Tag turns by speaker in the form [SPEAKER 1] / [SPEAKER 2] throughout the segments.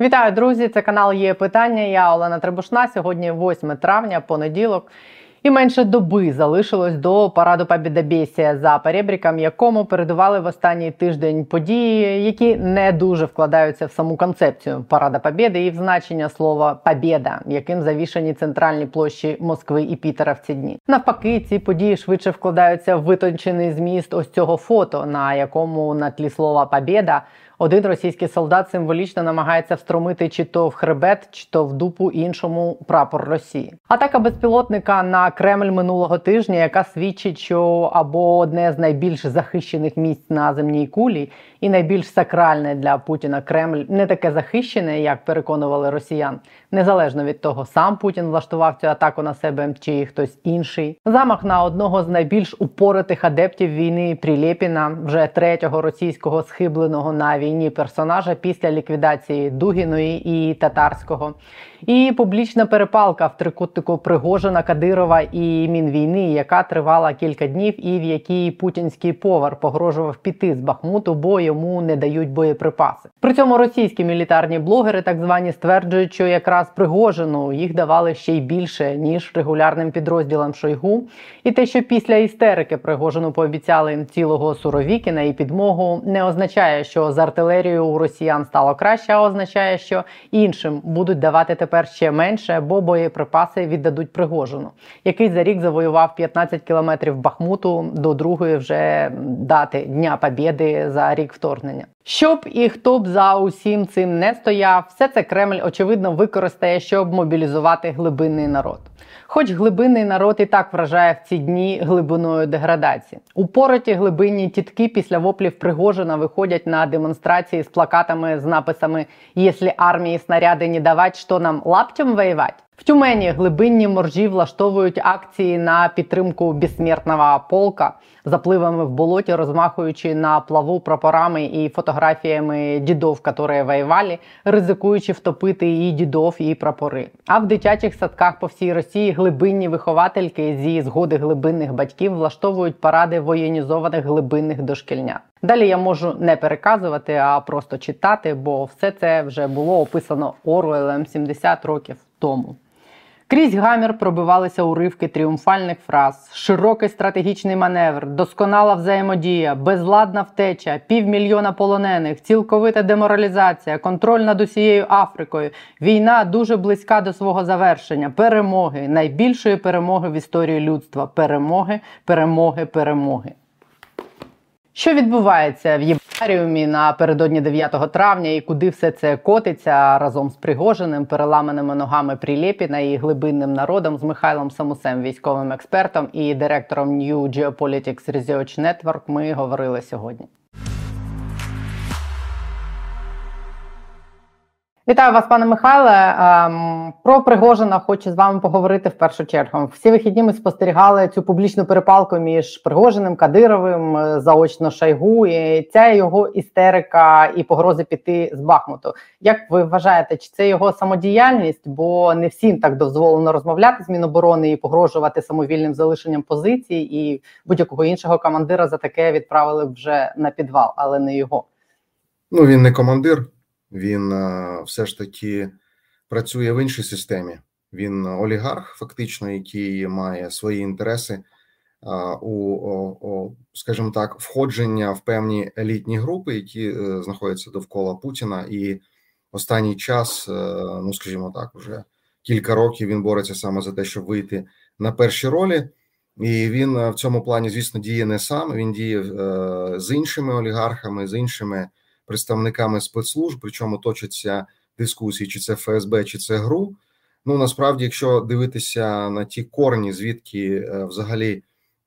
[SPEAKER 1] Вітаю, друзі! Це канал є питання. Я Олена Требушна. Сьогодні 8 травня, понеділок. І менше доби залишилось до параду Побєдобєсія за перебріком, якому передували в останній тиждень події, які не дуже вкладаються в саму концепцію парада Побєди і в значення слова «побєда», яким завішані центральні площі Москви і Пітера в ці дні. Навпаки, ці події швидше вкладаються в витончений зміст ось цього фото, на якому на тлі слова «побєда» один російський солдат символічно намагається встромити чи то в хребет, чи то в дупу іншому прапор Росії. Атака безпілотника на Кремль минулого тижня, яка свідчить, що або одне з найбільш захищених місць на земній кулі, і найбільш сакральне для Путіна Кремль не таке захищене, як переконували росіян, незалежно від того, сам Путін влаштував цю атаку на себе чи хтось інший. Замах на одного з найбільш упоритих адептів війни Прилєпіна, вже третього російського схибленого на війні персонажа після ліквідації Дугіної і татарського. І публічна перепалка в трикутнику Пригожина Кадирова і Мінвійни, яка тривала кілька днів, і в якій путінський повар погрожував піти з Бахмуту, бо йому не дають боєприпаси. При цьому російські мілітарні блогери, так звані, стверджують, що якраз Пригожину їх давали ще й більше ніж регулярним підрозділам Шойгу, і те, що після істерики Пригожину пообіцяли цілого Суровікіна і підмогу, не означає, що з артилерією у росіян стало краще, а означає, що іншим будуть давати тепер тепер ще менше, бо боєприпаси віддадуть Пригожину, який за рік завоював 15 кілометрів Бахмуту до другої вже дати Дня Побєди за рік вторгнення. Щоб і хто б за усім цим не стояв, все це Кремль очевидно використає, щоб мобілізувати глибинний народ. Хоч глибинний народ і так вражає в ці дні глибиною деградації. Упороті глибинні тітки після воплів Пригожина виходять на демонстрації з плакатами з написами «Якщо армії снаряди не давать, що нам лаптем воювати?» В Тюмені глибинні моржі влаштовують акції на підтримку безсмертного полка, запливами в болоті, розмахуючи на плаву прапорами і фотографіями дідов, які воювали, ризикуючи втопити і дідов, і прапори. А в дитячих садках по всій Росії глибинні виховательки зі згоди глибинних батьків влаштовують паради воєнізованих глибинних дошкільнят. Далі я можу не переказувати, а просто читати, бо все це вже було описано Оруелем 70 років тому. Крізь гамір пробивалися уривки тріумфальних фраз, широкий стратегічний маневр, досконала взаємодія, безладна втеча, півмільйона полонених, цілковита деморалізація, контроль над усією Африкою, війна дуже близька до свого завершення, перемоги, найбільшої перемоги в історії людства. Перемоги, перемоги, перемоги. Що відбувається в Єбаріумі напередодні 9 травня і куди все це котиться разом з Пригожиним, переламаними ногами Прилєпіна і глибинним народом з Михайлом Самусем, військовим експертом і директором New Geopolitics Research Network Ми говорили сьогодні. Вітаю вас, пане Михайле. Ем, про Пригожина хочу з вами поговорити в першу чергу. Всі вихідні ми спостерігали цю публічну перепалку між Пригожиним, Кадировим, е, заочно Шайгу. і Ця його істерика і погрози піти з Бахмуту. Як ви вважаєте, чи це його самодіяльність? Бо не всім так дозволено розмовляти з Міноборони і погрожувати самовільним залишенням позицій, і будь-якого іншого командира за таке відправили вже на підвал, але не його.
[SPEAKER 2] Ну він не командир він е, все ж таки працює в іншій системі. Він олігарх, фактично, який має свої інтереси у, скажімо так, входження в певні елітні групи, які е, знаходяться довкола Путіна, і останній час, е, ну скажімо так, вже кілька років він бореться саме за те, щоб вийти на перші ролі. І він в цьому плані, звісно, діє не сам. Він діє з іншими олігархами, з іншими представниками спецслужб, причому точаться дискусії, чи це ФСБ, чи це ГРУ. Ну насправді, якщо дивитися на ті корні, звідки е, взагалі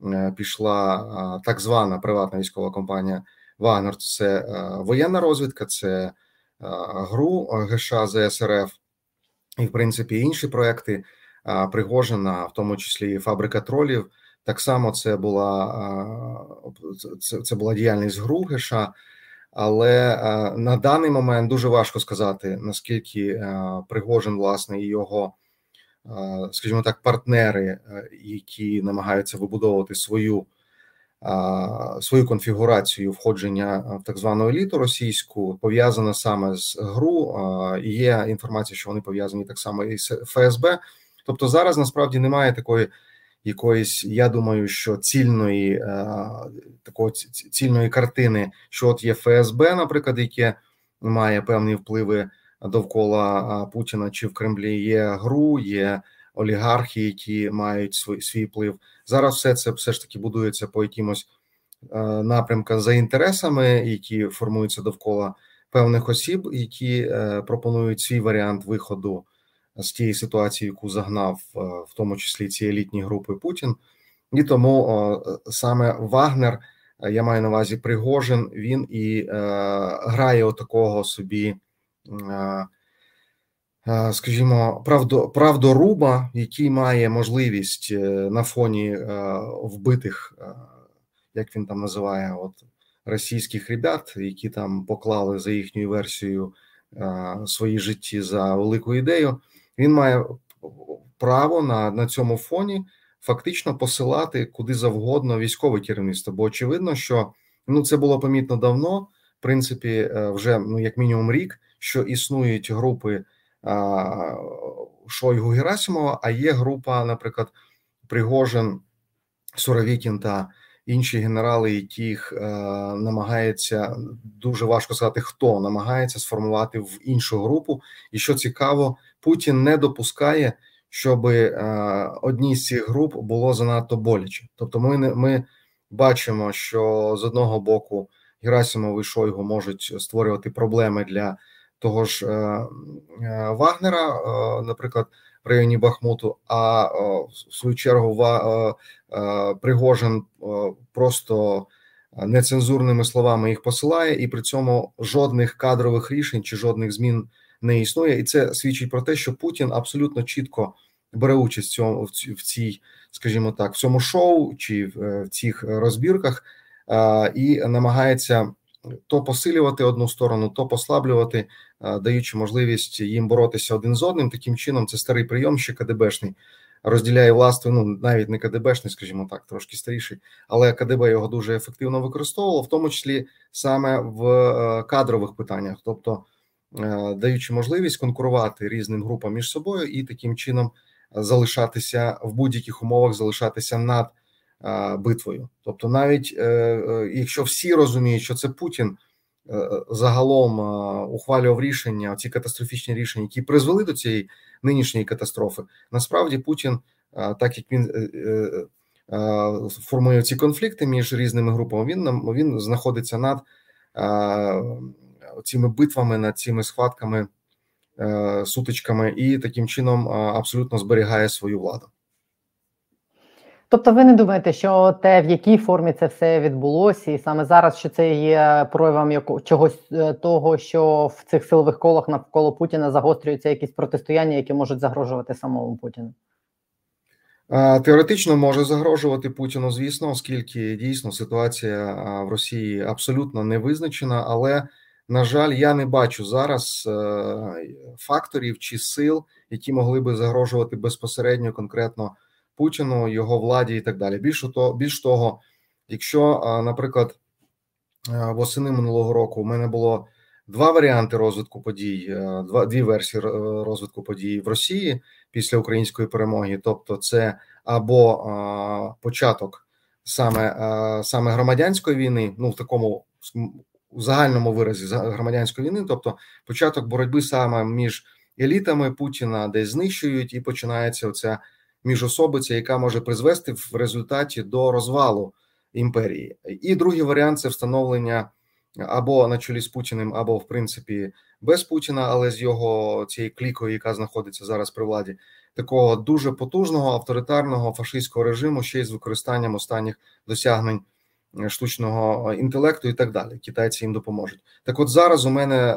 [SPEAKER 2] е, пішла так звана приватна військова компанія Вагнер, це е, воєнна розвідка, це ГРУ ГШ ЗСРФ і, в принципі, інші проекти Пригожина, в тому числі фабрика тролів. Так само це була це, це була діяльність ГРУ ГШ, але е, на даний момент дуже важко сказати наскільки е, Пригожин, власне, і його, е, скажімо так, партнери, які намагаються вибудовувати свою свою конфігурацію входження в так звану еліту російську пов'язана саме з ГРУ. Є інформація, що вони пов'язані так само і з ФСБ. Тобто зараз насправді немає такої якоїсь, я думаю, що цільної такої цільної картини, що от є ФСБ, наприклад, яке має певні впливи довкола Путіна чи в Кремлі. Є ГРУ, є олігархи, які мають свій свій вплив. Зараз все це все ж таки будується по якимось е, напрямкам за інтересами, які формуються довкола певних осіб, які е, пропонують свій варіант виходу з тієї ситуації, яку загнав, е, в тому числі ці елітні групи Путін, і тому саме Вагнер, я маю на увазі Пригожин, він і грає отакого собі. Е, скажімо, правдо, правдоруба, який має можливість е, на фоні е, вбитих, як він там називає, от російських ребят, які там поклали за їхньою версією свої житті за велику ідею. Він має право на, на цьому фоні фактично посилати куди завгодно військове керівництво. Бо очевидно, що ну це було помітно давно, в принципі, вже ну як мінімум рік, що існують групи. Шойгу Герасимова, а є група, наприклад, Пригожин, Суровікін та інші генерали, яких е, намагається дуже важко сказати, хто намагається сформувати в іншу групу. І що цікаво, Путін не допускає, щоб е, одній з цих груп було занадто боляче. Тобто, ми не ми бачимо, що з одного боку Герасимов і Шойгу можуть створювати проблеми для того ж е, е, Вагнера, наприклад, в районі Бахмуту, а в свою чергу Пригожин просто нецензурними словами їх посилає, і при цьому жодних кадрових рішень чи жодних змін не існує. І це свідчить про те, що Путін абсолютно чітко бере участь в цьому в цій, скажімо так, в цьому шоу чи в цих розбірках і намагається то посилювати одну сторону, то послаблювати, е, даючи можливість їм боротися один з одним. Таким чином, це старий прийом, ще КДБшний розділяє власне, ну навіть не КДБшний, скажімо так, трошки старіший, але КДБ його дуже ефективно використовувало, в тому числі саме в е, кадрових питаннях, тобто е, даючи можливість конкурувати різним групам між собою і таким чином залишатися в будь-яких умовах, залишатися над битвою. Тобто, навіть е, е, якщо всі розуміють, що це Путін е, загалом ухвалював рішення, ці катастрофічні рішення, які призвели до цієї нинішньої катастрофи, насправді Путін, так як він формує ці конфлікти між різними групами, він він знаходиться над цими битвами, над цими схватками, сутичками, і таким чином абсолютно зберігає свою владу.
[SPEAKER 1] Тобто, ви не думаєте, що те, в якій формі це все відбулося, і саме зараз, що це є проявом яко, чогось е, того, що в цих силових колах навколо Путіна загострюються якісь протистояння, які можуть загрожувати самому Путіну?
[SPEAKER 2] Теоретично може загрожувати Путіну, звісно, оскільки дійсно ситуація в Росії абсолютно не визначена, але на жаль, я не бачу зараз е, факторів чи сил, які могли би загрожувати безпосередньо конкретно. Путіну, його владі і так далі. Більше того, більш того, якщо, наприклад, восени минулого року у мене було два варіанти розвитку подій, два дві версії розвитку подій в Росії після української перемоги, тобто, це або початок саме саме громадянської війни, ну в такому у загальному виразі громадянської війни, тобто початок боротьби саме між елітами Путіна, де знищують, і починається оця міжособиця, яка може призвести в результаті до розвалу імперії. І другий варіант це встановлення або на чолі з Путіним, або в принципі без Путіна, але з його цією клікою, яка знаходиться зараз при владі, такого дуже потужного авторитарного фашистського режиму, ще й з використанням останніх досягнень. Штучного інтелекту і так далі, китайці їм допоможуть. Так, от зараз у мене е,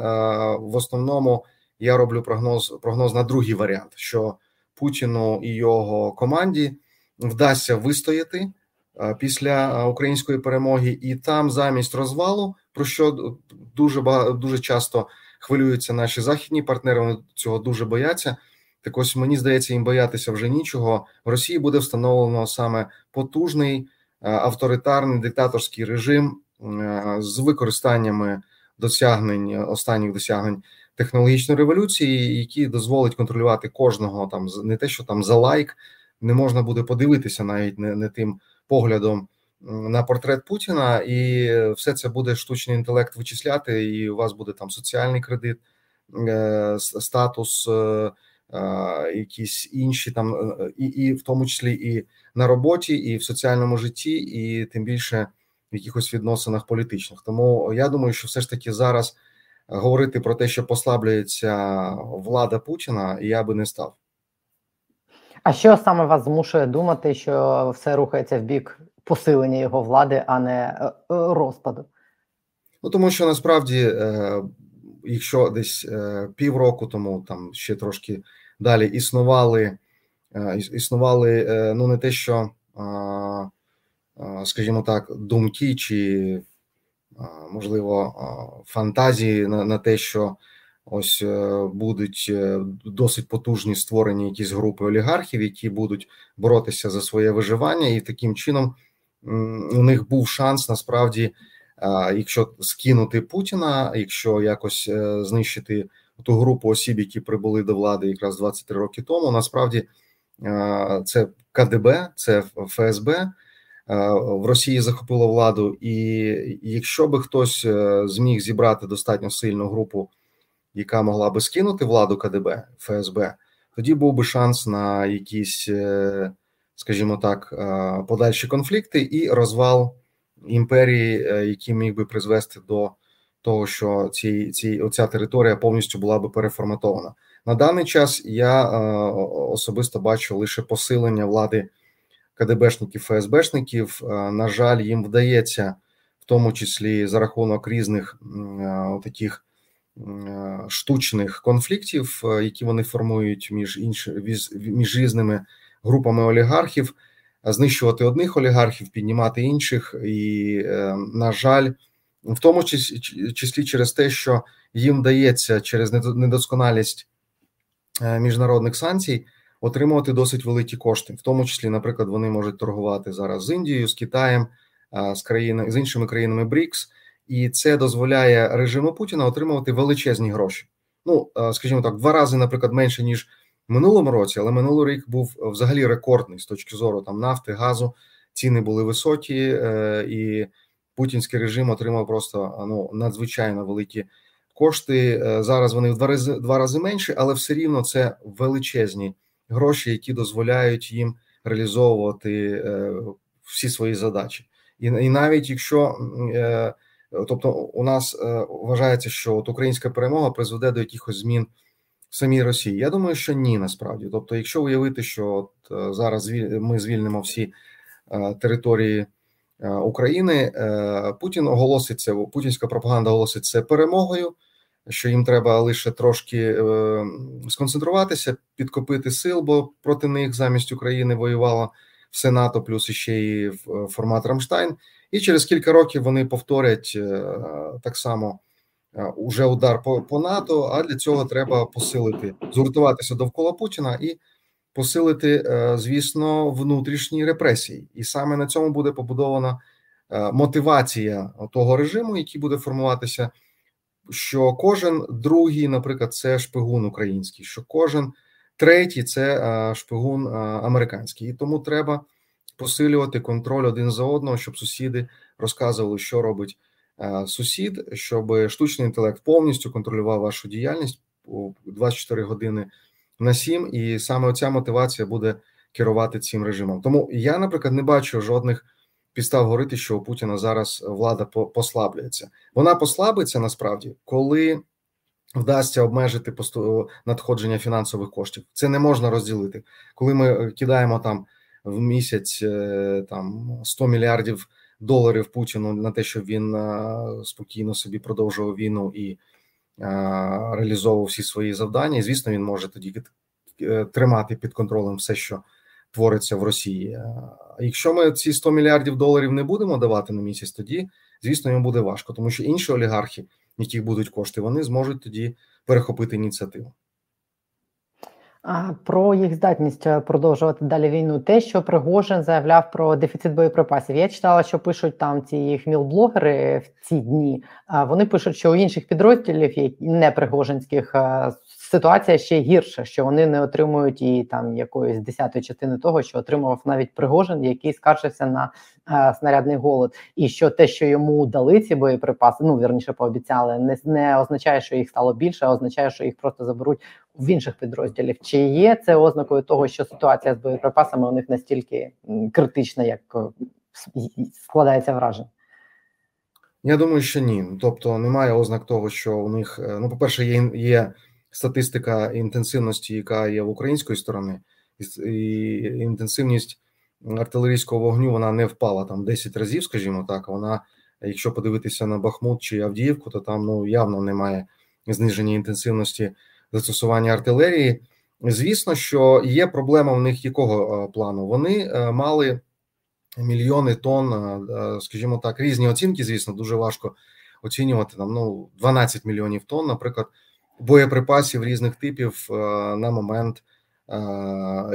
[SPEAKER 2] в основному я роблю прогноз прогноз на другий варіант: що Путіну і його команді вдасться вистояти е, після е, української перемоги, і там замість розвалу, про що дуже дуже часто хвилюються наші західні партнери. Вони цього дуже бояться. Так ось мені здається, їм боятися вже нічого. В Росії буде встановлено саме потужний авторитарний диктаторський режим з використаннями досягнень останніх досягнень технологічної революції, які дозволить контролювати кожного там не те, що там за лайк не можна буде подивитися навіть не, не тим поглядом на портрет Путіна, і все це буде штучний інтелект вичисляти, і у вас буде там соціальний кредит, е, статус, е, якісь інші там, е, і, і в тому числі і на роботі, і в соціальному житті, і тим більше в якихось відносинах політичних. Тому я думаю, що все ж таки зараз говорити про те, що послаблюється влада Путіна, я би не став.
[SPEAKER 1] А що саме вас змушує думати, що все рухається в бік посилення його влади, а не е, е, розпаду?
[SPEAKER 2] Ну тому що насправді, е, якщо десь півроку тому, там ще трошки далі існували, існували ну не те, що скажімо так, думки чи можливо фантазії на, на те, що ось е, будуть е, досить потужні створені якісь групи олігархів, які будуть боротися за своє виживання, і таким чином у них був шанс насправді, якщо скинути Путіна, якщо якось е, знищити ту групу осіб, які прибули до влади якраз 23 роки тому, насправді це КДБ, це ФСБ. В Росії захопило владу, і якщо би хтось зміг зібрати достатньо сильну групу яка могла би скинути владу КДБ ФСБ, тоді був би шанс на якісь, е, скажімо так, е, подальші конфлікти і розвал імперії, е, який міг би призвести до того, що ці, ці оця територія повністю була би переформатована. На даний час я особисто бачу лише посилення влади КДБшників, ФСБшників. На жаль, їм вдається, в тому числі за рахунок різних таких Е, штучних конфліктів, е, які вони формують між інш... між різними групами олігархів, знищувати одних олігархів, піднімати інших, і, е, на жаль, в тому числі через те, що їм вдається через недосконалість міжнародних санкцій отримувати досить великі кошти, в тому числі, наприклад, вони можуть торгувати зараз з Індією, з Китаєм, з країнами з іншими країнами БРІКС і це дозволяє режиму Путіна отримувати величезні гроші. Ну е, скажімо так, два рази, наприклад, менше ніж минулому році, але минулий рік був взагалі рекордний з точки зору там нафти, газу. Ціни були високі, е, і путінський режим отримав просто ну надзвичайно великі кошти. Е, зараз вони в два рази два рази менше, але все рівно це величезні гроші, які дозволяють їм реалізовувати всі свої задачі, і і навіть якщо Тобто, у нас е, вважається, що от українська перемога призведе до якихось змін в самій Росії. Я думаю, що ні, насправді. Тобто, якщо уявити, що от е, зараз ми звільнимо всі е, території України, Путін оголоситься, путінська пропаганда оголосить це перемогою. Що їм треба лише трошки сконцентруватися, підкопити сил, бо проти них замість України воювала все НАТО, плюс ще і формат Рамштайн і через кілька років вони повторять е, так само е, уже удар по, по НАТО. А для цього треба посилити, згуртуватися довкола Путіна і посилити, е, звісно, внутрішні репресії. І саме на цьому буде побудована мотивація того режиму, який буде формуватися. Що кожен другий, наприклад, це шпигун український, що кожен третій це шпигун американський, і тому треба посилювати контроль один за одного, щоб сусіди розказували, що робить е, сусід, щоб штучний інтелект повністю контролював вашу діяльність 24 години на 7, і саме оця мотивація буде керувати цим режимом. Тому я, наприклад, не бачу жодних підстав говорити, що у Путіна зараз влада послаблюється. Вона послабиться насправді, коли. Вдасться обмежити надходження фінансових коштів. Це не можна розділити, коли ми кидаємо там в місяць е, там 100 мільярдів доларів Путіну на те, щоб він е, спокійно собі продовжував війну і е, реалізовував всі свої завдання. І, звісно, він може тоді тримати під контролем все, що твориться в Росії. Якщо ми ці 100 мільярдів доларів не будемо давати на місяць, тоді звісно йому буде важко, тому що інші олігархи, яких будуть кошти, вони зможуть тоді перехопити ініціативу.
[SPEAKER 1] Про їх здатність е, продовжувати далі війну. Те, що Пригожин заявляв про дефіцит боєприпасів. Я читала, що пишуть там ці хмілблогери в ці дні. Вони пишуть, що у інших підрозділів, не пригожинських, ситуація ще гірша, що вони не отримують і там якоїсь десятої частини того, що отримував навіть Пригожин, який скаржився на е, снарядний голод, і що те, що йому дали ці боєприпаси, ну вірніше пообіцяли, не не означає, що їх стало більше, а означає, що їх просто заберуть в інших підрозділів. Чи є це ознакою того, що ситуація з боєприпасами у них настільки критична, як е, складається враження?
[SPEAKER 2] Я думаю, що ні. Тобто немає ознак того, що у них е, ну, по перше, є є статистика інтенсивності, яка є в української сторони, і інтенсивність артилерійського вогню вона не впала там 10 разів, скажімо так. Вона, якщо подивитися на Бахмут чи Авдіївку, то там ну явно немає зниження інтенсивності застосування артилерії. Звісно, що є проблема в них якого плану? Вони е, мали мільйони тонн, е, скажімо так, різні оцінки. Звісно, дуже важко оцінювати там ну 12 мільйонів тонн, наприклад боєприпасів різних типів е, на момент е,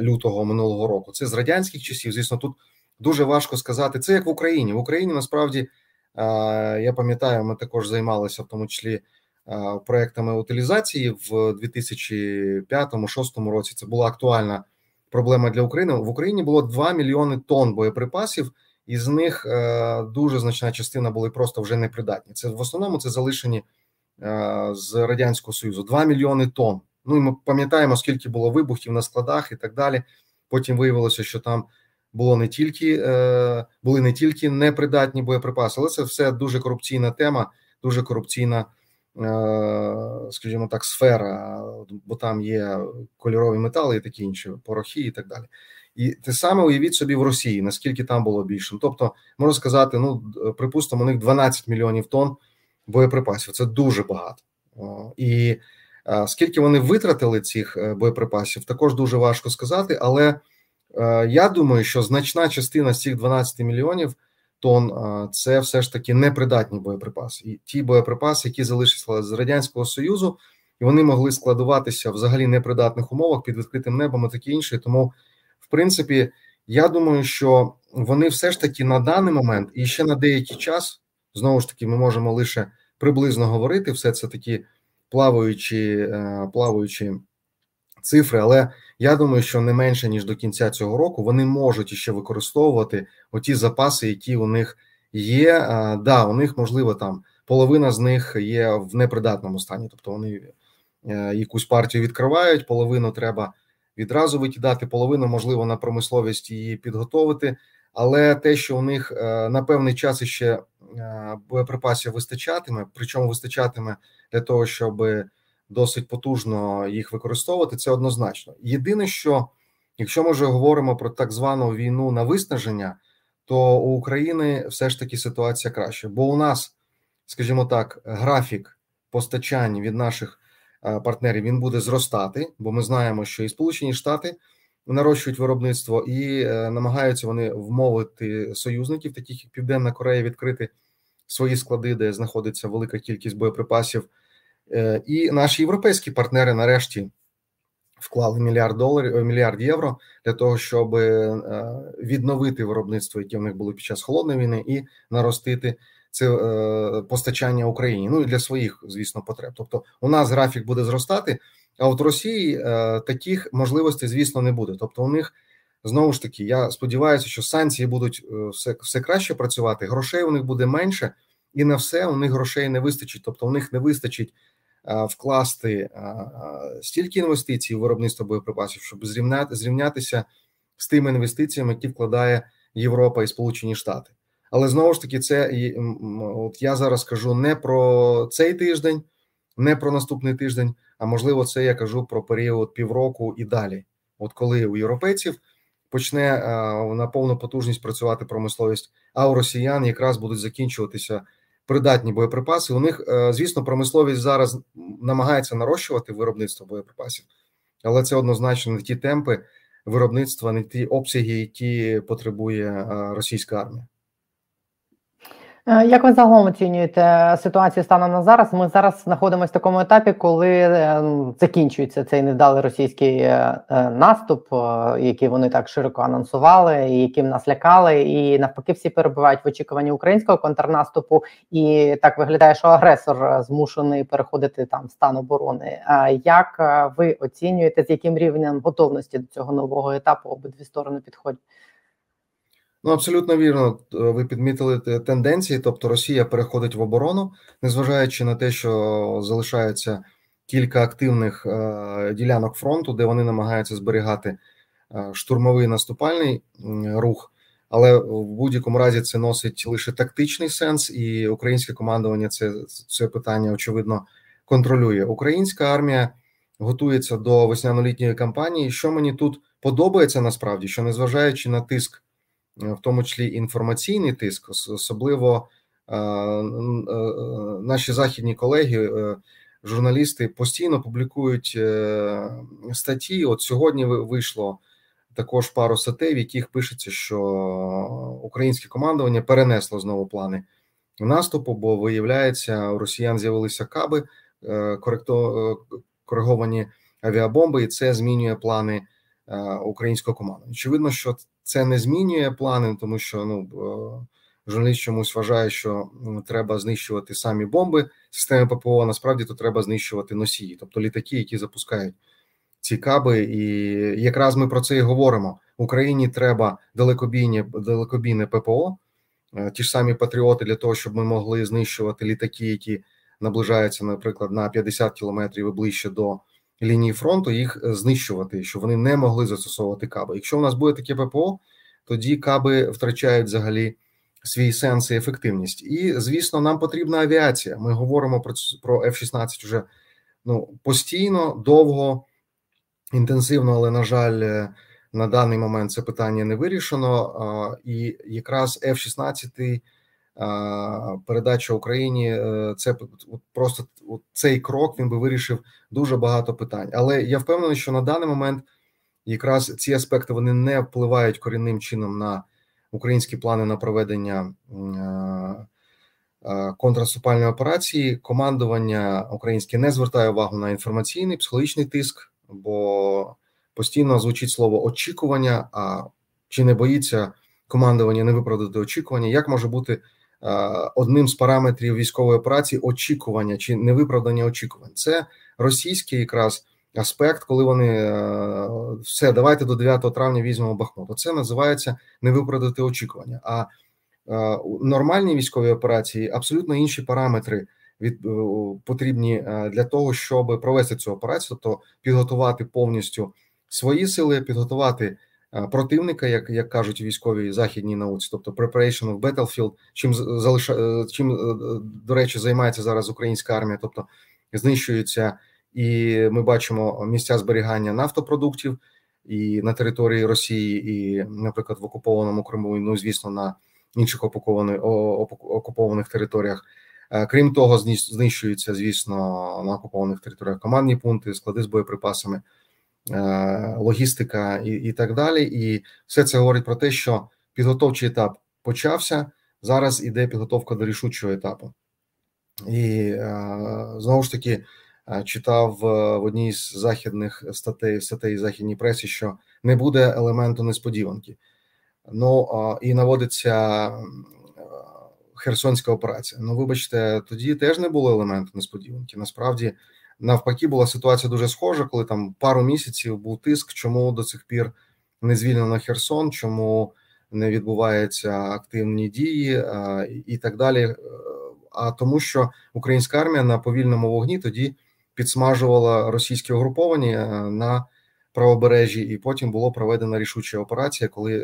[SPEAKER 2] лютого минулого року. Це з радянських часів. Звісно, тут дуже важко сказати. Це як в Україні. В Україні насправді е, я пам'ятаю, ми також займалися в тому числі проектами утилізації в 2005-2006 році. Це була актуальна проблема для України. В Україні було 2 мільйони тонн боєприпасів. Із них дуже значна частина були просто вже непридатні. Це в основному це залишені з радянського союзу 2 мільйони тонн. Ну і ми пам'ятаємо, скільки було вибухів на складах і так далі. Потім виявилося, що там було не тільки е, були не тільки непридатні боєприпаси, але це все дуже корупційна тема, дуже корупційна, е, скажімо так, сфера, бо там є кольорові метали і такі інші порохи, і так далі. І те саме уявіть собі в Росії, наскільки там було більше. Тобто, можна сказати, ну припустимо, у них 12 мільйонів тонн боєприпасів. Це дуже багато. І скільки вони витратили цих е, боєприпасів, також дуже важко сказати. Але е, я думаю, що значна частина з цих 12 мільйонів тонн це все ж таки непридатні боєприпаси. І ті боєприпаси, які залишилися з радянського союзу, і вони могли складуватися взагалі непридатних умовах під відкритим небом і таке інше. Тому, в принципі, я думаю, що вони все ж таки на даний момент і ще на деякий час Знову ж таки, ми можемо лише приблизно говорити, все це такі плаваючі, е, плаваючі цифри, але я думаю, що не менше ніж до кінця цього року вони можуть іще використовувати оті запаси, які у них є. Е, да, у них можливо там половина з них є в непридатному стані, тобто вони е, якусь партію відкривають, половину треба відразу викидати, половину можливо на промисловість її підготовити. Але те, що у них на певний час іще Е, боєприпасів вистачатиме, причому вистачатиме для того, щоб досить потужно їх використовувати. Це однозначно. Єдине, що якщо ми вже говоримо про так звану війну на виснаження, то у України все ж таки ситуація краще, бо у нас, скажімо так, графік постачань від наших е, партнерів він буде зростати, бо ми знаємо, що і Сполучені Штати нарощують виробництво і е, намагаються вони вмовити союзників, таких як Південна Корея, відкрити свої склади, де знаходиться велика кількість боєприпасів. Е, і наші європейські партнери нарешті вклали мільярд доларів, е, мільярд євро для того, щоб відновити виробництво, яке в них було під час холодної війни, і наростити це постачання Україні. Ну і для своїх, звісно, потреб. Тобто, у нас графік буде зростати. А от Росії таких можливостей, звісно, не буде. Тобто, у них Знову ж таки, я сподіваюся, що санкції будуть е, все все краще працювати. Грошей у них буде менше, і на все у них грошей не вистачить. Тобто, у них не вистачить е, вкласти е, стільки інвестицій в виробництво боєприпасів, щоб зрівняти зрівнятися з тими інвестиціями, які вкладає Європа і Сполучені Штати. Але знову ж таки, це от я зараз кажу не про цей тиждень, не про наступний тиждень, а можливо, це я кажу про період півроку і далі. От коли у європейців почне е, на повну потужність працювати промисловість, а у росіян якраз будуть закінчуватися придатні боєприпаси. У них, е, звісно, промисловість зараз намагається нарощувати виробництво боєприпасів, але це однозначно не ті темпи виробництва, не ті обсяги, які потребує е, російська армія.
[SPEAKER 1] Е, як ви загалом оцінюєте ситуацію станом на зараз? Ми зараз знаходимося в такому етапі, коли е, закінчується цей невдалий російський е, наступ, який вони так широко анонсували, і яким нас лякали, і навпаки, всі перебувають в очікуванні українського контрнаступу, і так виглядає, що агресор змушений переходити там в стан оборони. А як ви оцінюєте з яким рівнем готовності до цього нового етапу обидві сторони підходять?
[SPEAKER 2] Ну, абсолютно вірно. Ви підмітили тенденції, тобто Росія переходить в оборону, незважаючи на те, що залишається кілька активних е, ділянок фронту, де вони намагаються зберігати е, штурмовий наступальний рух, але в будь-якому разі це носить лише тактичний сенс, і українське командування це, це питання очевидно контролює. Українська армія готується до весняно-літньої кампанії. Що мені тут подобається насправді, що незважаючи на тиск. Е, в тому числі інформаційний тиск, особливо е, е, наші західні колеги, журналісти постійно публікують статті. От сьогодні вийшло також пару статей, в яких пишеться, що українське командування перенесло знову плани наступу, бо виявляється, у росіян з'явилися каби, кориговані авіабомби, і це змінює плани українського командування. Очевидно, що це не змінює плани, тому що ну журналіст чомусь вважає, що треба знищувати самі бомби системи ППО. Насправді то треба знищувати носії, тобто літаки, які запускають ці каби. І якраз ми про це і говоримо. Україні треба далекобійні далекобійне ППО, е, ті ж самі патріоти для того, щоб ми могли знищувати літаки, які наближаються, наприклад, на 50 кілометрів і ближче до лінії фронту, їх е, знищувати, щоб вони не могли застосовувати каби. Якщо у нас буде таке ППО, тоді каби втрачають взагалі свій сенс і ефективність. І звісно, нам потрібна авіація. Ми говоримо про про F-16 вже ну постійно, довго, інтенсивно, але на жаль, е, на даний момент це питання не вирішено. І якраз F-16 передача Україні е, це просто цей крок він би вирішив дуже багато питань. Але я впевнений, що на даний момент якраз ці аспекти вони не впливають корінним чином на українські плани на проведення контрнаступальної операції. Командування українське не звертає увагу на інформаційний психологічний тиск, бо постійно звучить слово очікування. А чи не боїться командування не виправдати очікування? Як може бути? Одним з параметрів військової операції очікування чи невиправдання очікувань. Це російський якраз аспект, коли вони е, все, давайте до 9 травня візьмемо Бахмут. Оце називається невиправдати очікування. А е, у нормальній військовій операції абсолютно інші параметри від е, потрібні для того, щоб провести цю операцію, тобто підготувати повністю свої сили, підготувати. Е, противника, як як кажуть військові західній науці, тобто preparation of battlefield, чим залиша е, чим е, до речі займається зараз українська армія, тобто знищується, і ми бачимо місця зберігання нафтопродуктів і на території Росії, і, наприклад, в окупованому Криму, ну звісно, на інших окупованих окупованих територіях. Крім того, знищуються, звісно, на окупованих територіях командні пункти, склади з боєприпасами. Е, логістика і, і так далі. І все це говорить про те, що підготовчий етап почався. Зараз іде підготовка до рішучого етапу. І е, знову ж таки е, читав в одній з західних статей статей західній пресі, що не буде елементу несподіванки. Ну і наводиться Херсонська операція. Ну, вибачте, тоді теж не було елементу несподіванки. Насправді Навпаки, була ситуація дуже схожа, коли там пару місяців був тиск, чому до цих пір не звільнено Херсон, чому не відбуваються активні дії а, і так далі. А тому, що українська армія на повільному вогні тоді підсмажувала російські угруповання на правобережжі, і потім було проведена рішуча операція, коли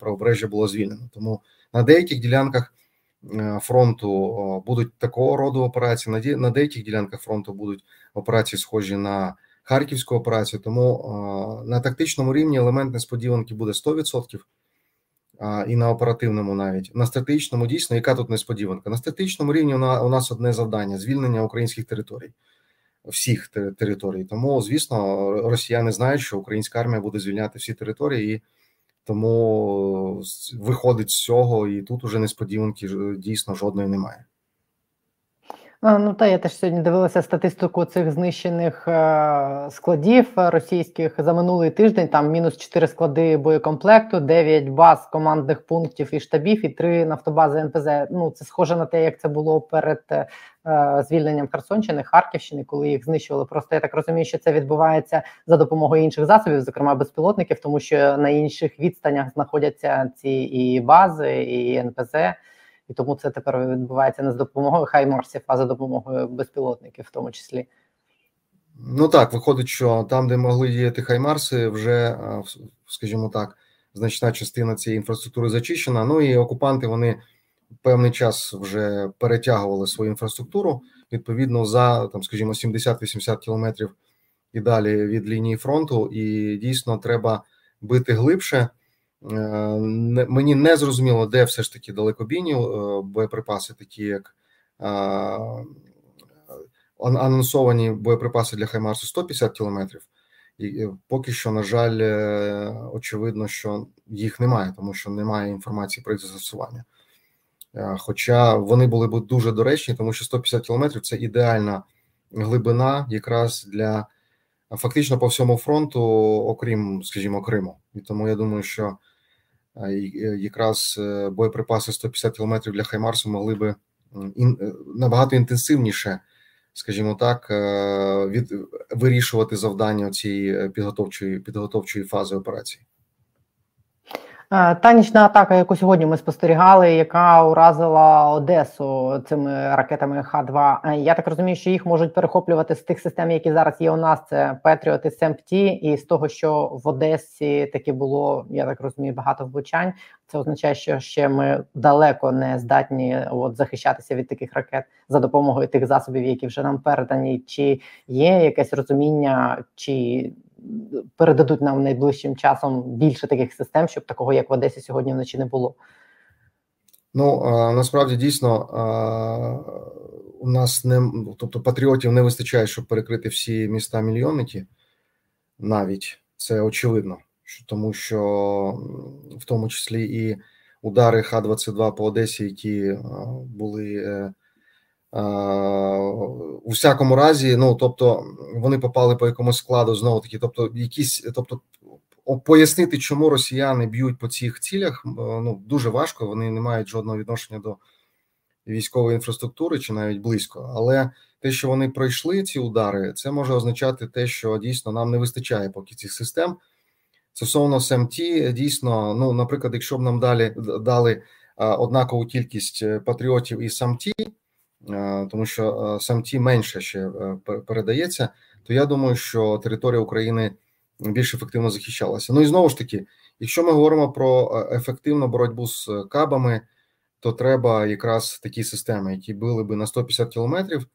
[SPEAKER 2] правобережжя було звільнено. Тому на деяких ділянках. Е, фронту будуть такого роду операції. На деяких ділянках фронту будуть операції, схожі на харківську операцію. Тому на тактичному рівні елемент несподіванки буде 100%. І на оперативному навіть на стратегічному дійсно, яка тут несподіванка? На стратегічному рівні у нас одне завдання: звільнення українських територій, всіх територій. Тому, звісно, росіяни знають, що українська армія буде звільняти всі території, і Тому виходить з цього, і тут уже несподіванки дійсно жодної немає.
[SPEAKER 1] Ну та я теж сьогодні дивилася статистику цих знищених е, складів російських за минулий тиждень. Там мінус 4 склади боєкомплекту, 9 баз командних пунктів і штабів, і 3 нафтобази НПЗ. Ну це схоже на те, як це було перед е, звільненням Херсонщини, Харківщини, коли їх знищували. Просто я так розумію, що це відбувається за допомогою інших засобів, зокрема безпілотників, тому що на інших відстанях знаходяться ці і бази, і НПЗ і тому це тепер відбувається не з допомогою хаймарсів, а за допомогою безпілотників, в тому числі.
[SPEAKER 2] Ну так, виходить, що там, де могли діяти хаймарси, вже, скажімо так, значна частина цієї інфраструктури зачищена. Ну і окупанти вони певний час вже перетягували свою інфраструктуру відповідно за там, скажімо, 70-80 кілометрів і далі від лінії фронту, і дійсно треба бити глибше. Е, мені не зрозуміло, де все ж таки далекобійні е, боєприпаси, такі як е, анонсовані боєприпаси для Хаймарсу 150 кілометрів. І поки що, на жаль, очевидно, що їх немає, тому що немає інформації про їх застосування. Хоча вони були б дуже доречні, тому що 150 кілометрів це ідеальна глибина, якраз для фактично по всьому фронту, окрім, скажімо, Криму. І тому я думаю, що Е, якраз е, боєприпаси 150 кілометрів для Хаймарсу могли би е, набагато інтенсивніше, скажімо так, від вирішувати завдання цієї підготовчої підготовчої фази операції.
[SPEAKER 1] Е, та нічна атака, яку сьогодні ми спостерігали, яка уразила Одесу цими ракетами Х-2. Е, я так розумію, що їх можуть перехоплювати з тих систем, які зараз є у нас. Це Петріот і СМПТ, і з того, що в Одесі таки було, я так розумію, багато влучань. Це означає, що ще ми далеко не здатні от захищатися від таких ракет за допомогою тих засобів, які вже нам передані. Чи є якесь розуміння, чи передадуть нам найближчим часом більше таких систем, щоб такого як в Одесі сьогодні вночі не було.
[SPEAKER 2] Ну насправді дійсно у нас не тобто патріотів не вистачає, щоб перекрити всі міста мільйонники. Навіть це очевидно, тому що в тому числі і удари Х-22 по Одесі, які були е, у всякому разі, ну тобто вони попали по якомусь складу знову таки, тобто, якісь, тобто, пояснити, чому росіяни б'ють по цих цілях, ну дуже важко. Вони не мають жодного відношення до військової інфраструктури чи навіть близько. Але те, що вони пройшли ці удари, це може означати те, що дійсно нам не вистачає поки цих систем. Стосовно СМТ, дійсно, ну, наприклад, якщо б нам далі дали однакову кількість е, патріотів і САМТі, Е, тому що е, сам ті менше ще е, передається, то я думаю, що територія України більш ефективно захищалася. Ну і знову ж таки, якщо ми говоримо про ефективну боротьбу з кабами, то треба якраз такі системи, які били би на 150 кілометрів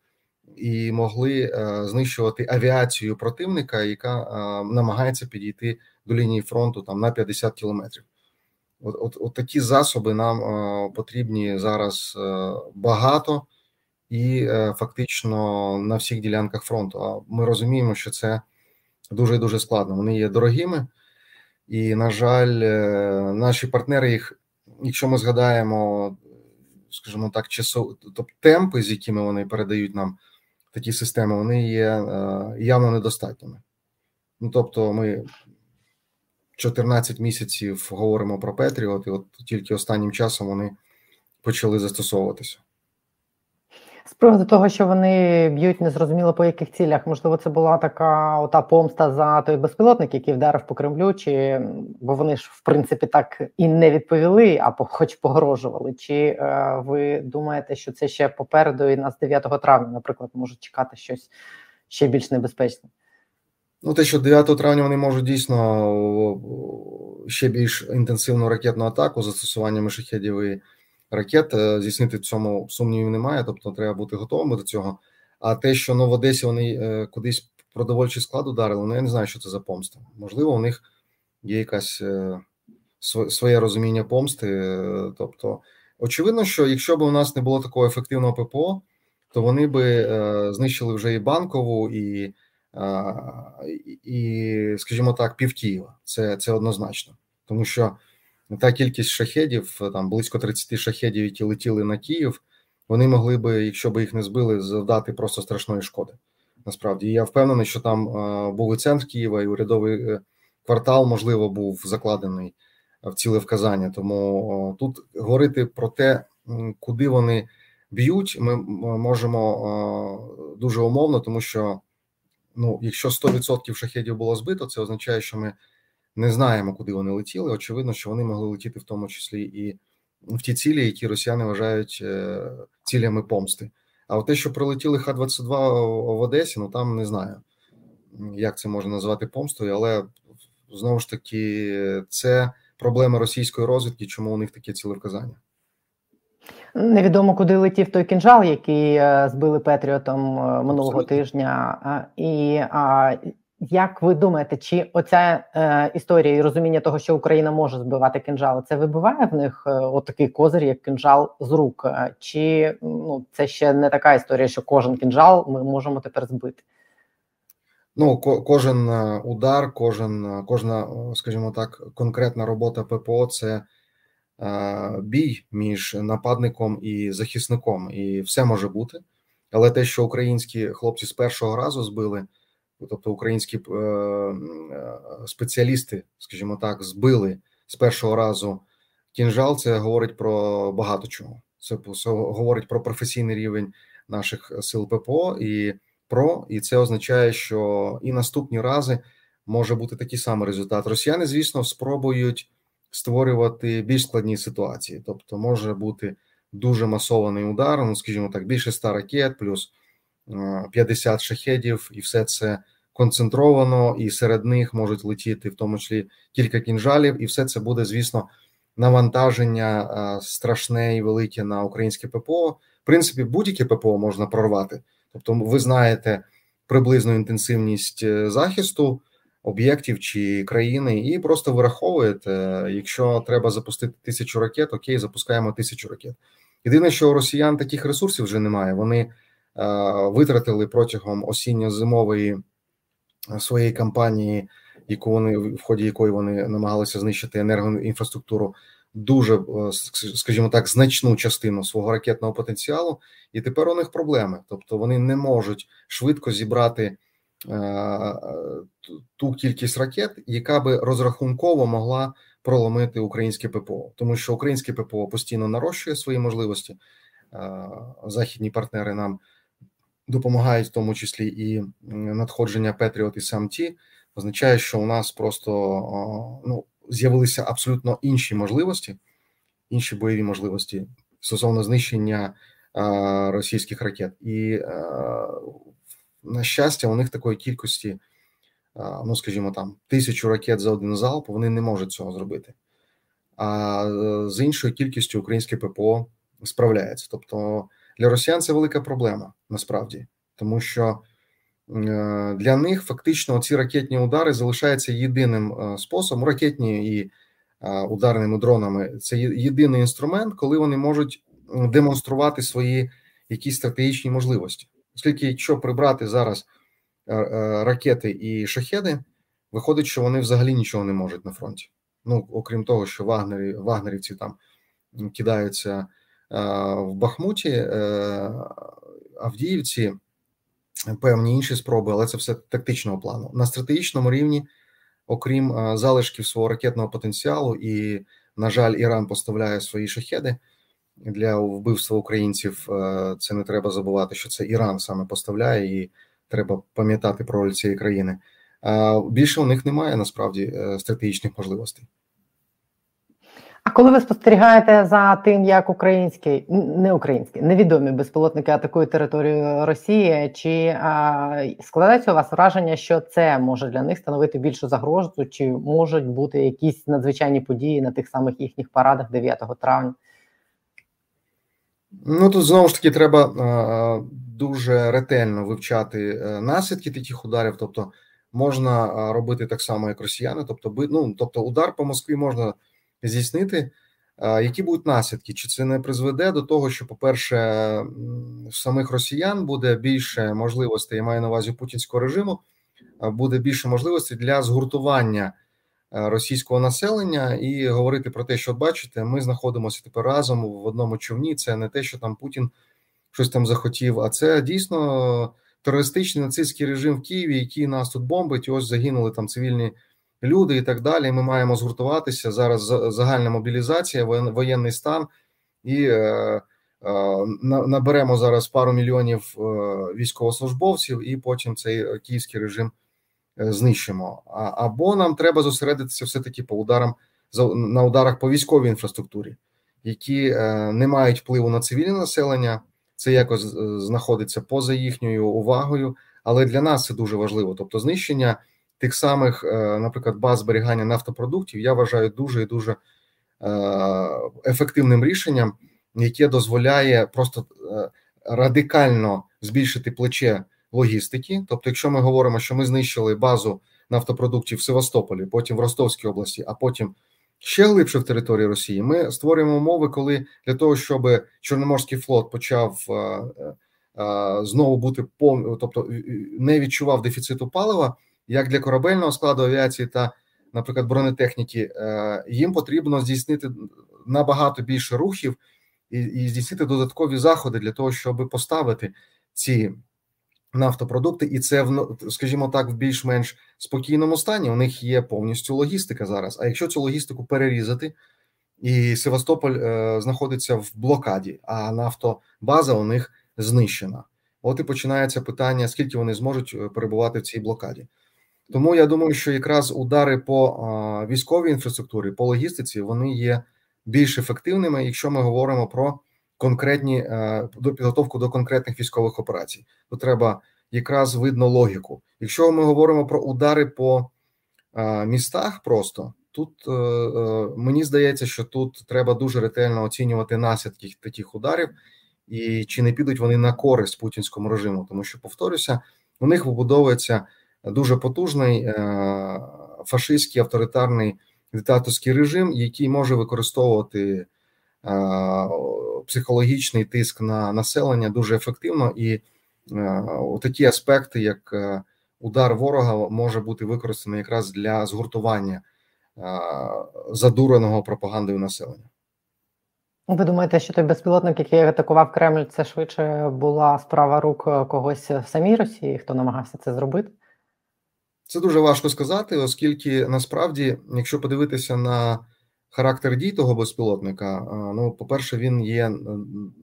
[SPEAKER 2] і могли знищувати авіацію противника, яка намагається підійти до лінії фронту там на 50 кілометрів. От, от, от такі засоби нам потрібні зараз багато і е, фактично на всіх ділянках фронту. А ми розуміємо, що це дуже дуже складно. Вони є дорогими, і, на жаль, е, наші партнери їх, якщо ми згадаємо, скажімо так, часов, тобто темпи, з якими вони передають нам такі системи, вони є е, явно недостатніми. Ну тобто, ми 14 місяців говоримо про Петріот, і от тільки останнім часом вони почали застосовуватися.
[SPEAKER 1] З приводу того, що вони б'ють незрозуміло по яких цілях, можливо, це була така ота помста за той безпілотник, який вдарив по Кремлю, чи бо вони ж в принципі так і не відповіли, а хоч погрожували. Чи е, ви думаєте, що це ще попереду, і нас 9 травня, наприклад, можуть чекати щось ще більш небезпечне?
[SPEAKER 2] Ну, те, що 9 травня вони можуть дійсно ще більш інтенсивну ракетну атаку застосуванням шахедів і ракет. Е, здійснити в цьому сумнівів немає, тобто треба бути готовими до цього. А те, що ну, в Одесі вони е, кудись продовольчий склад ударили, ну я не знаю, що це за помста. Можливо, у них є якась е, своє розуміння помсти. Тобто, очевидно, що якщо б у нас не було такого ефективного ППО, то вони би знищили вже і банкову, і, і скажімо так, пів Києва. Це, Це однозначно. тому що та кількість шахедів, там близько 30 шахедів, які летіли на Київ, вони могли би, якщо б їх не збили, завдати просто страшної шкоди. Насправді я впевнений, що там був і центр Києва, і урядовий е, квартал, можливо, був закладений в ціле вказання. Тому тут говорити про те, куди вони б'ють, ми можемо дуже умовно, тому що ну, якщо 100% шахедів було збито, це означає, що ми не знаємо, куди вони летіли. Очевидно, що вони могли летіти в тому числі і в ті цілі, які росіяни вважають е, цілями помсти. А от те, що прилетіли Х-22 в Одесі, ну там не знаю, як це можна назвати помстою, але знову ж таки, це проблема російської розвідки, чому у них таке цілевказання.
[SPEAKER 1] Невідомо, куди летів той кінжал, який е, збили Петріотом е, минулого Абсолютно. тижня. І а, як ви думаєте, чи оця е, історія і розуміння того, що Україна може збивати кинжали, це вибиває в них е, отакий козир, як кинжал з рук? Е, чи ну це ще не така історія, що кожен кинжал ми можемо тепер збити?
[SPEAKER 2] Ну, ко кожен е, удар, кожен кожна, скажімо так, конкретна робота ППО це е, бій між нападником і захисником, і все може бути. Але те, що українські хлопці з першого разу збили тобто українські е, е, спеціалісти, скажімо так, збили з першого разу кінжал. Це говорить про багато чого. Це говорить про професійний рівень наших сил ППО і ПРО, і це означає, що і наступні рази може бути такий самий результат. Росіяни, звісно, спробують створювати більш складні ситуації, тобто може бути дуже масований удар. Ну, скажімо так, більше ста ракет, плюс 50 е, шахедів, і все це концентровано, і серед них можуть летіти в тому числі кілька кінжалів, і все це буде, звісно, навантаження е, страшне і велике на українське ППО. В принципі, будь-яке ППО можна прорвати. Тобто, ви знаєте приблизну інтенсивність е, захисту об'єктів чи країни, і просто вираховуєте, якщо треба запустити тисячу ракет, окей, запускаємо тисячу ракет. Єдине, що у росіян таких ресурсів вже немає. Вони витратили протягом осінньо-зимової своєї кампанії, яку вони в ході якої вони намагалися знищити енергоінфраструктуру, дуже е, скажімо так, значну частину свого ракетного потенціалу, і тепер у них проблеми. Тобто вони не можуть швидко зібрати е, ту кількість ракет, яка би розрахунково могла проломити українське ППО, тому що українське ППО постійно нарощує свої можливості. Е, західні партнери нам допомагають в тому числі і надходження Петріот і ті, означає, що у нас просто ну з'явилися абсолютно інші можливості, інші бойові можливості стосовно знищення російських ракет, і на щастя, у них такої кількості, ну скажімо, там тисячу ракет за один залп, вони не можуть цього зробити. А з іншою кількістю українське ППО справляється, тобто. Для росіян це велика проблема насправді, тому що е, для них фактично ці ракетні удари залишаються єдиним е, способом. Ракетні і е, ударними дронами це єдиний інструмент, коли вони можуть демонструвати свої якісь стратегічні можливості. Оскільки, якщо прибрати зараз ракети і шахеди, виходить, що вони взагалі нічого не можуть на фронті. Ну окрім того, що вагнері, вагнерівці там кидаються. Е, в Бахмуті, е, Авдіївці, певні інші спроби, але це все тактичного плану. На стратегічному рівні, окрім е, залишків свого ракетного потенціалу, і, на жаль, Іран поставляє свої шахеди для вбивства українців. Це не треба забувати, що це Іран саме поставляє, і треба пам'ятати про роль цієї країни. Більше у них немає насправді стратегічних можливостей.
[SPEAKER 1] А коли ви спостерігаєте за тим, як українські не українські невідомі безпілотники атакують територію Росії, чи а, складається у вас враження, що це може для них становити більшу загрозу, чи можуть бути якісь надзвичайні події на тих самих їхніх парадах 9 травня?
[SPEAKER 2] Ну тут знову ж таки треба а, дуже ретельно вивчати е, наслідки таких ударів, тобто можна робити так само, як росіяни, тобто ну, тобто удар по Москві можна здійснити. Які будуть наслідки? Чи це не призведе до того, що, по-перше, самих росіян буде більше можливостей, я маю на увазі путінського режиму, буде більше можливостей для згуртування російського населення і говорити про те, що бачите, ми знаходимося тепер разом в одному човні. Це не те, що там Путін щось там захотів, а це дійсно терористичний нацистський режим в Києві, який нас тут бомбить. І ось загинули там цивільні люди і так далі. Ми маємо згуртуватися зараз. Загальна мобілізація, воєнний стан і е, е, наберемо зараз пару мільйонів е, військовослужбовців, і потім цей київський режим знищимо. Або нам треба зосередитися все таки по ударам на ударах по військовій інфраструктурі, які не мають впливу на цивільне населення. Це якось знаходиться поза їхньою увагою, але для нас це дуже важливо. Тобто, знищення тих самих, наприклад, баз зберігання нафтопродуктів, я вважаю дуже і дуже ефективним рішенням, яке дозволяє просто радикально збільшити плече логістики. Тобто, якщо ми говоримо, що ми знищили базу нафтопродуктів в Севастополі, потім в Ростовській області, а потім ще глибше в території Росії, ми створюємо умови, коли для того, щоб Чорноморський флот почав знову бути пов... тобто не відчував дефіциту палива, як для корабельного складу авіації та, наприклад, бронетехніки, їм потрібно здійснити набагато більше рухів і, і здійснити додаткові заходи для того, щоб поставити ці нафтопродукти, і це скажімо так, в більш-менш спокійному стані. У них є повністю логістика зараз. А якщо цю логістику перерізати, і Севастополь е, знаходиться в блокаді, а нафтобаза у них знищена. От і починається питання: скільки вони зможуть е, перебувати в цій блокаді. Тому я думаю, що якраз удари по військовій інфраструктурі, по логістиці, вони є більш ефективними, якщо ми говоримо про конкретні е, до підготовку до конкретних військових операцій. То треба якраз видно логіку. Якщо ми говоримо про удари по е, містах, просто тут е, мені здається, що тут треба дуже ретельно оцінювати наслідки таких ударів, і чи не підуть вони на користь путінському режиму, тому що повторюся, у них вибудовується дуже потужний фашистський авторитарний диктаторський режим, який може використовувати психологічний тиск на населення дуже ефективно, і е, такі аспекти, як е, удар ворога, може бути використаний якраз для згуртування е, задуреного пропагандою населення.
[SPEAKER 1] Ви думаєте, що той безпілотник, який атакував Кремль, це швидше була справа рук когось в самій Росії, хто намагався це зробити?
[SPEAKER 2] Це дуже важко сказати, оскільки насправді, якщо подивитися на характер дій того безпілотника. Ну, по-перше, він є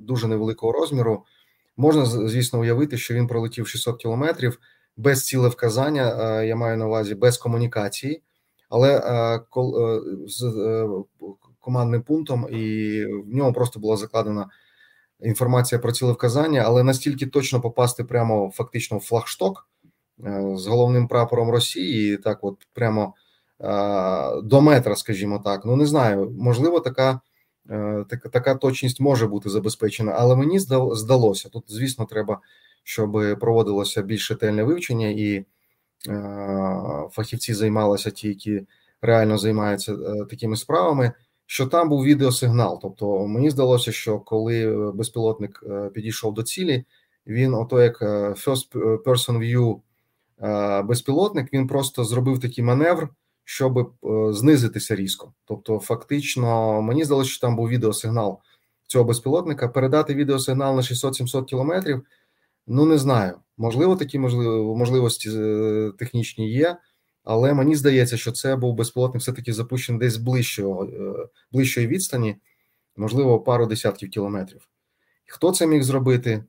[SPEAKER 2] дуже невеликого розміру. Можна звісно уявити, що він пролетів 600 кілометрів без цілевказання, я маю на увазі без комунікації, але е, з е, командним пунктом, і в ньому просто була закладена інформація про цілевказання, але настільки точно попасти прямо фактично в флагшток е, з головним прапором Росії, так от прямо до метра, скажімо так. Ну не знаю, можливо, така е, така, така точність може бути забезпечена, але мені здалося. Тут, звісно, треба, щоб проводилося більш ретельне вивчення, і е, фахівці займалися ті, які реально займаються е, такими справами. Що там був відеосигнал, тобто мені здалося, що коли безпілотник підійшов до цілі, він ото як first person view безпілотник, він просто зробив такий маневр, щоб е, знизитися різко. Тобто, фактично, мені здалося, що там був відеосигнал цього безпілотника. Передати відеосигнал на 600-700 кілометрів. Ну не знаю. Можливо, такі можливості е, технічні є, але мені здається, що це був безпілотник, все таки запущений десь ближчого е, ближчої відстані, можливо, пару десятків кілометрів. Хто це міг зробити?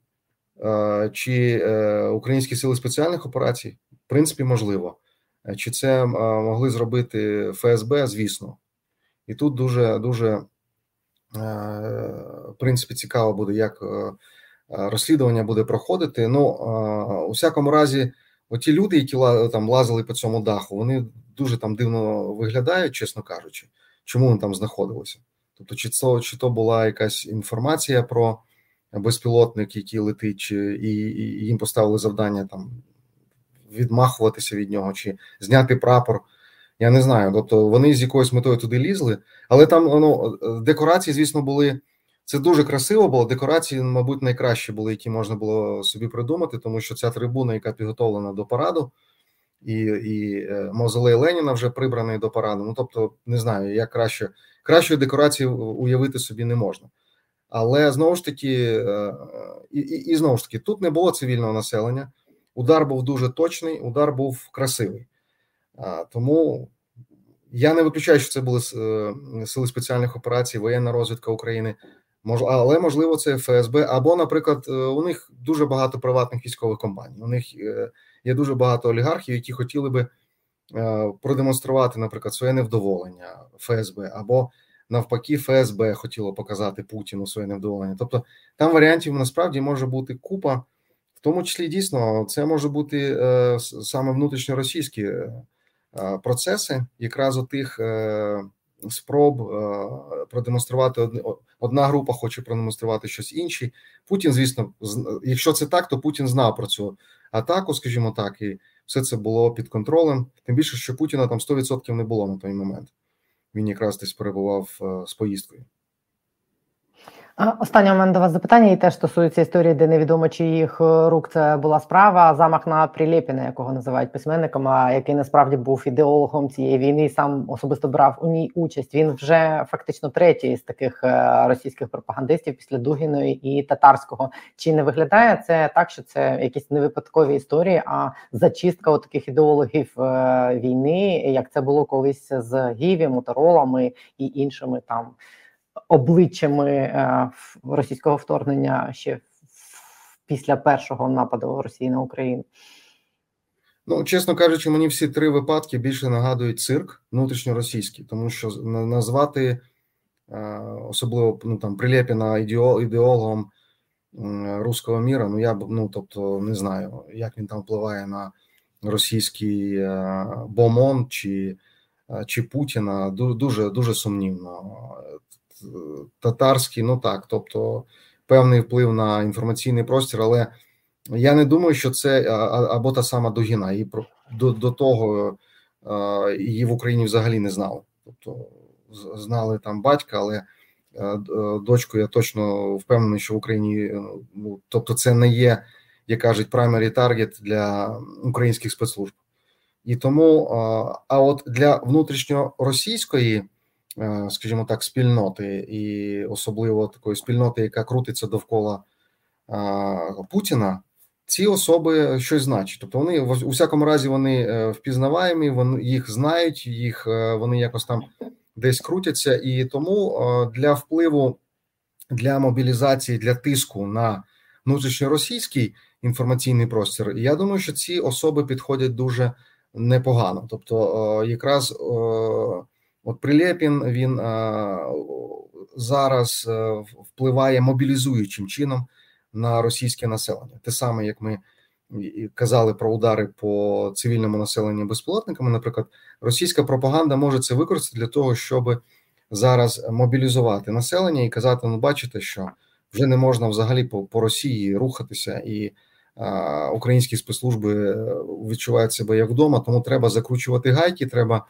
[SPEAKER 2] Чи українські сили спеціальних операцій? В принципі, можливо. Е, чи це могли зробити ФСБ? Звісно, і тут дуже дуже е, в принципі цікаво буде, як е, розслідування буде проходити. Ну у всякому разі, оті люди, які там лазили по цьому даху, вони дуже там дивно виглядають, чесно кажучи, чому вони там знаходилися. Тобто, чи це чи то була якась інформація про безпілотник, який летить, і, їм поставили завдання там відмахуватися від нього чи зняти прапор. Я не знаю. Тобто вони з якоюсь метою туди лізли, але там ну, декорації, звісно, були. Це дуже красиво було. Декорації, мабуть, найкращі були, які можна було собі придумати, тому що ця трибуна, яка підготовлена до параду, і і Мавзолей Леніна вже прибраний до параду. Ну тобто, не знаю, як краще кращої декорації уявити собі не можна. Але знову ж таки, і, і, і знову ж таки, тут не було цивільного населення. Удар був дуже точний, удар був красивий. Тому я не виключаю, що це були сили спеціальних операцій, воєнна розвідка України. але можливо, це ФСБ. Або, наприклад, у них дуже багато приватних військових компаній. У них є дуже багато олігархів, які хотіли би е, продемонструвати, наприклад, своє невдоволення ФСБ, або навпаки, ФСБ хотіло показати Путіну своє невдоволення. Тобто там варіантів насправді може бути купа, в тому числі дійсно це може бути е, саме внутрішньоросійські е, процеси, якраз у тих. Спроб продемонструвати одна група хоче продемонструвати щось інше. Путін, звісно, якщо це так, то Путін знав про цю атаку, скажімо так, і все це було під контролем. Тим більше, що Путіна там 100% не було на той момент. Він якраз десь перебував е, з поїздкою.
[SPEAKER 1] Останнє у мене до вас запитання і теж стосується історії, де невідомо чиїх е, рук це була справа. Замах на Прилєпіна, якого називають письменником, а який насправді був ідеологом цієї війни, і сам особисто брав у ній участь. Він вже фактично третій з таких е, російських пропагандистів після Дугіної і татарського. Чи не виглядає це так, що це якісь не випадкові історії, а зачистка от таких ідеологів е, війни, як це було колись з Гіві, Моторолами і іншими там обличчями е, російського вторгнення ще після першого нападу Росії на Україну?
[SPEAKER 2] Ну, чесно кажучи, мені всі три випадки більше нагадують цирк внутрішньоросійський, тому що назвати е, особливо ну там Прилєпіна ідеологом руського міра, ну я б ну тобто не знаю, як він там впливає на російський е, бомон чи чи Путіна. Дуже дуже сумнівно татарський, ну так, тобто певний вплив на інформаційний простір, але я не думаю, що це або та сама Дугіна, і до, до того її в Україні взагалі не знали. Тобто знали там батька, але дочку я точно впевнений, що в Україні ну тобто, це не є, як кажуть, primary target для українських спецслужб. І тому, а от для внутрішньоросійської скажімо так, спільноти, і особливо такої спільноти, яка крутиться довкола е, Путіна. Ці особи щось значать. Тобто вони у всякому разі вони е, впізнаваємі, вони їх знають, їх вони якось там десь крутяться, і тому для впливу для мобілізації, для тиску на внутрішньоросійський інформаційний простір, я думаю, що ці особи підходять дуже непогано. Тобто, якраз От Прилєпін він зараз е, впливає мобілізуючим чином на російське населення. Те саме, як ми казали про удари по цивільному населенню безпілотниками. Наприклад, російська пропаганда може це використати для того, щоб зараз мобілізувати населення і казати: ну, бачите, що вже не можна взагалі по, по Росії рухатися і. Українські спецслужби е, відчувають себе як вдома, тому треба закручувати гайки, треба Е,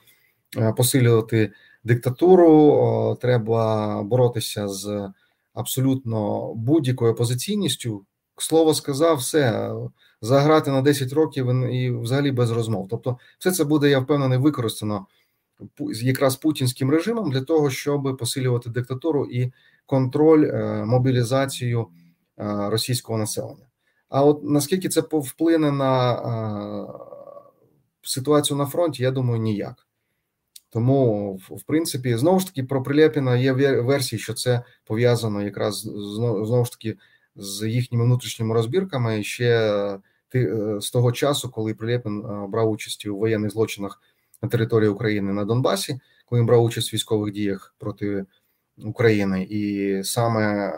[SPEAKER 2] посилювати диктатуру, треба боротися з абсолютно будь-якою опозиційністю. Слово сказав, все заграти на 10 років і взагалі без розмов. Тобто, все це буде, я впевнений, використано якраз путінським режимом для того, щоб посилювати диктатуру і контроль, е, мобілізацію е, російського населення. А от наскільки це вплине на ситуацію на фронті, я думаю, ніяк. Тому, в принципі, знову ж таки, про Прилєпіна є версії, що це пов'язано якраз знову ж таки з їхніми внутрішніми розбірками. Ще е, з того часу, коли Прилєпін е, брав участь у воєнних злочинах на території України на Донбасі, коли він брав участь в військових діях проти України, і саме е,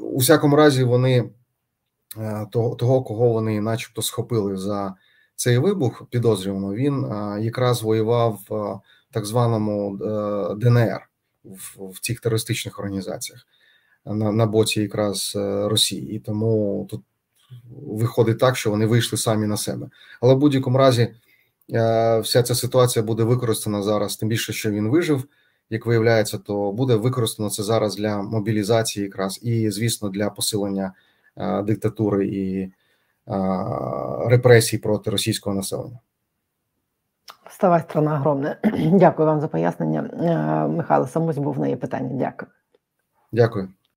[SPEAKER 2] у всякому разі вони того, кого вони, начебто, схопили за цей вибух підозрювано, він якраз воював в так званому е, ДНР в, в цих терористичних організаціях на на боці якраз е, Росії, і тому тут виходить так, що вони вийшли самі на себе. Але в будь-якому разі е, вся ця ситуація буде використана зараз, тим більше, що він вижив. Як виявляється, то буде використано це зараз для мобілізації, якраз і, звісно, для посилення диктатури і репресій проти російського населення.
[SPEAKER 1] Става страна огромна. Дякую вам за пояснення. Е, Михайло Самусь був на є питання. Дякую.
[SPEAKER 2] Дякую.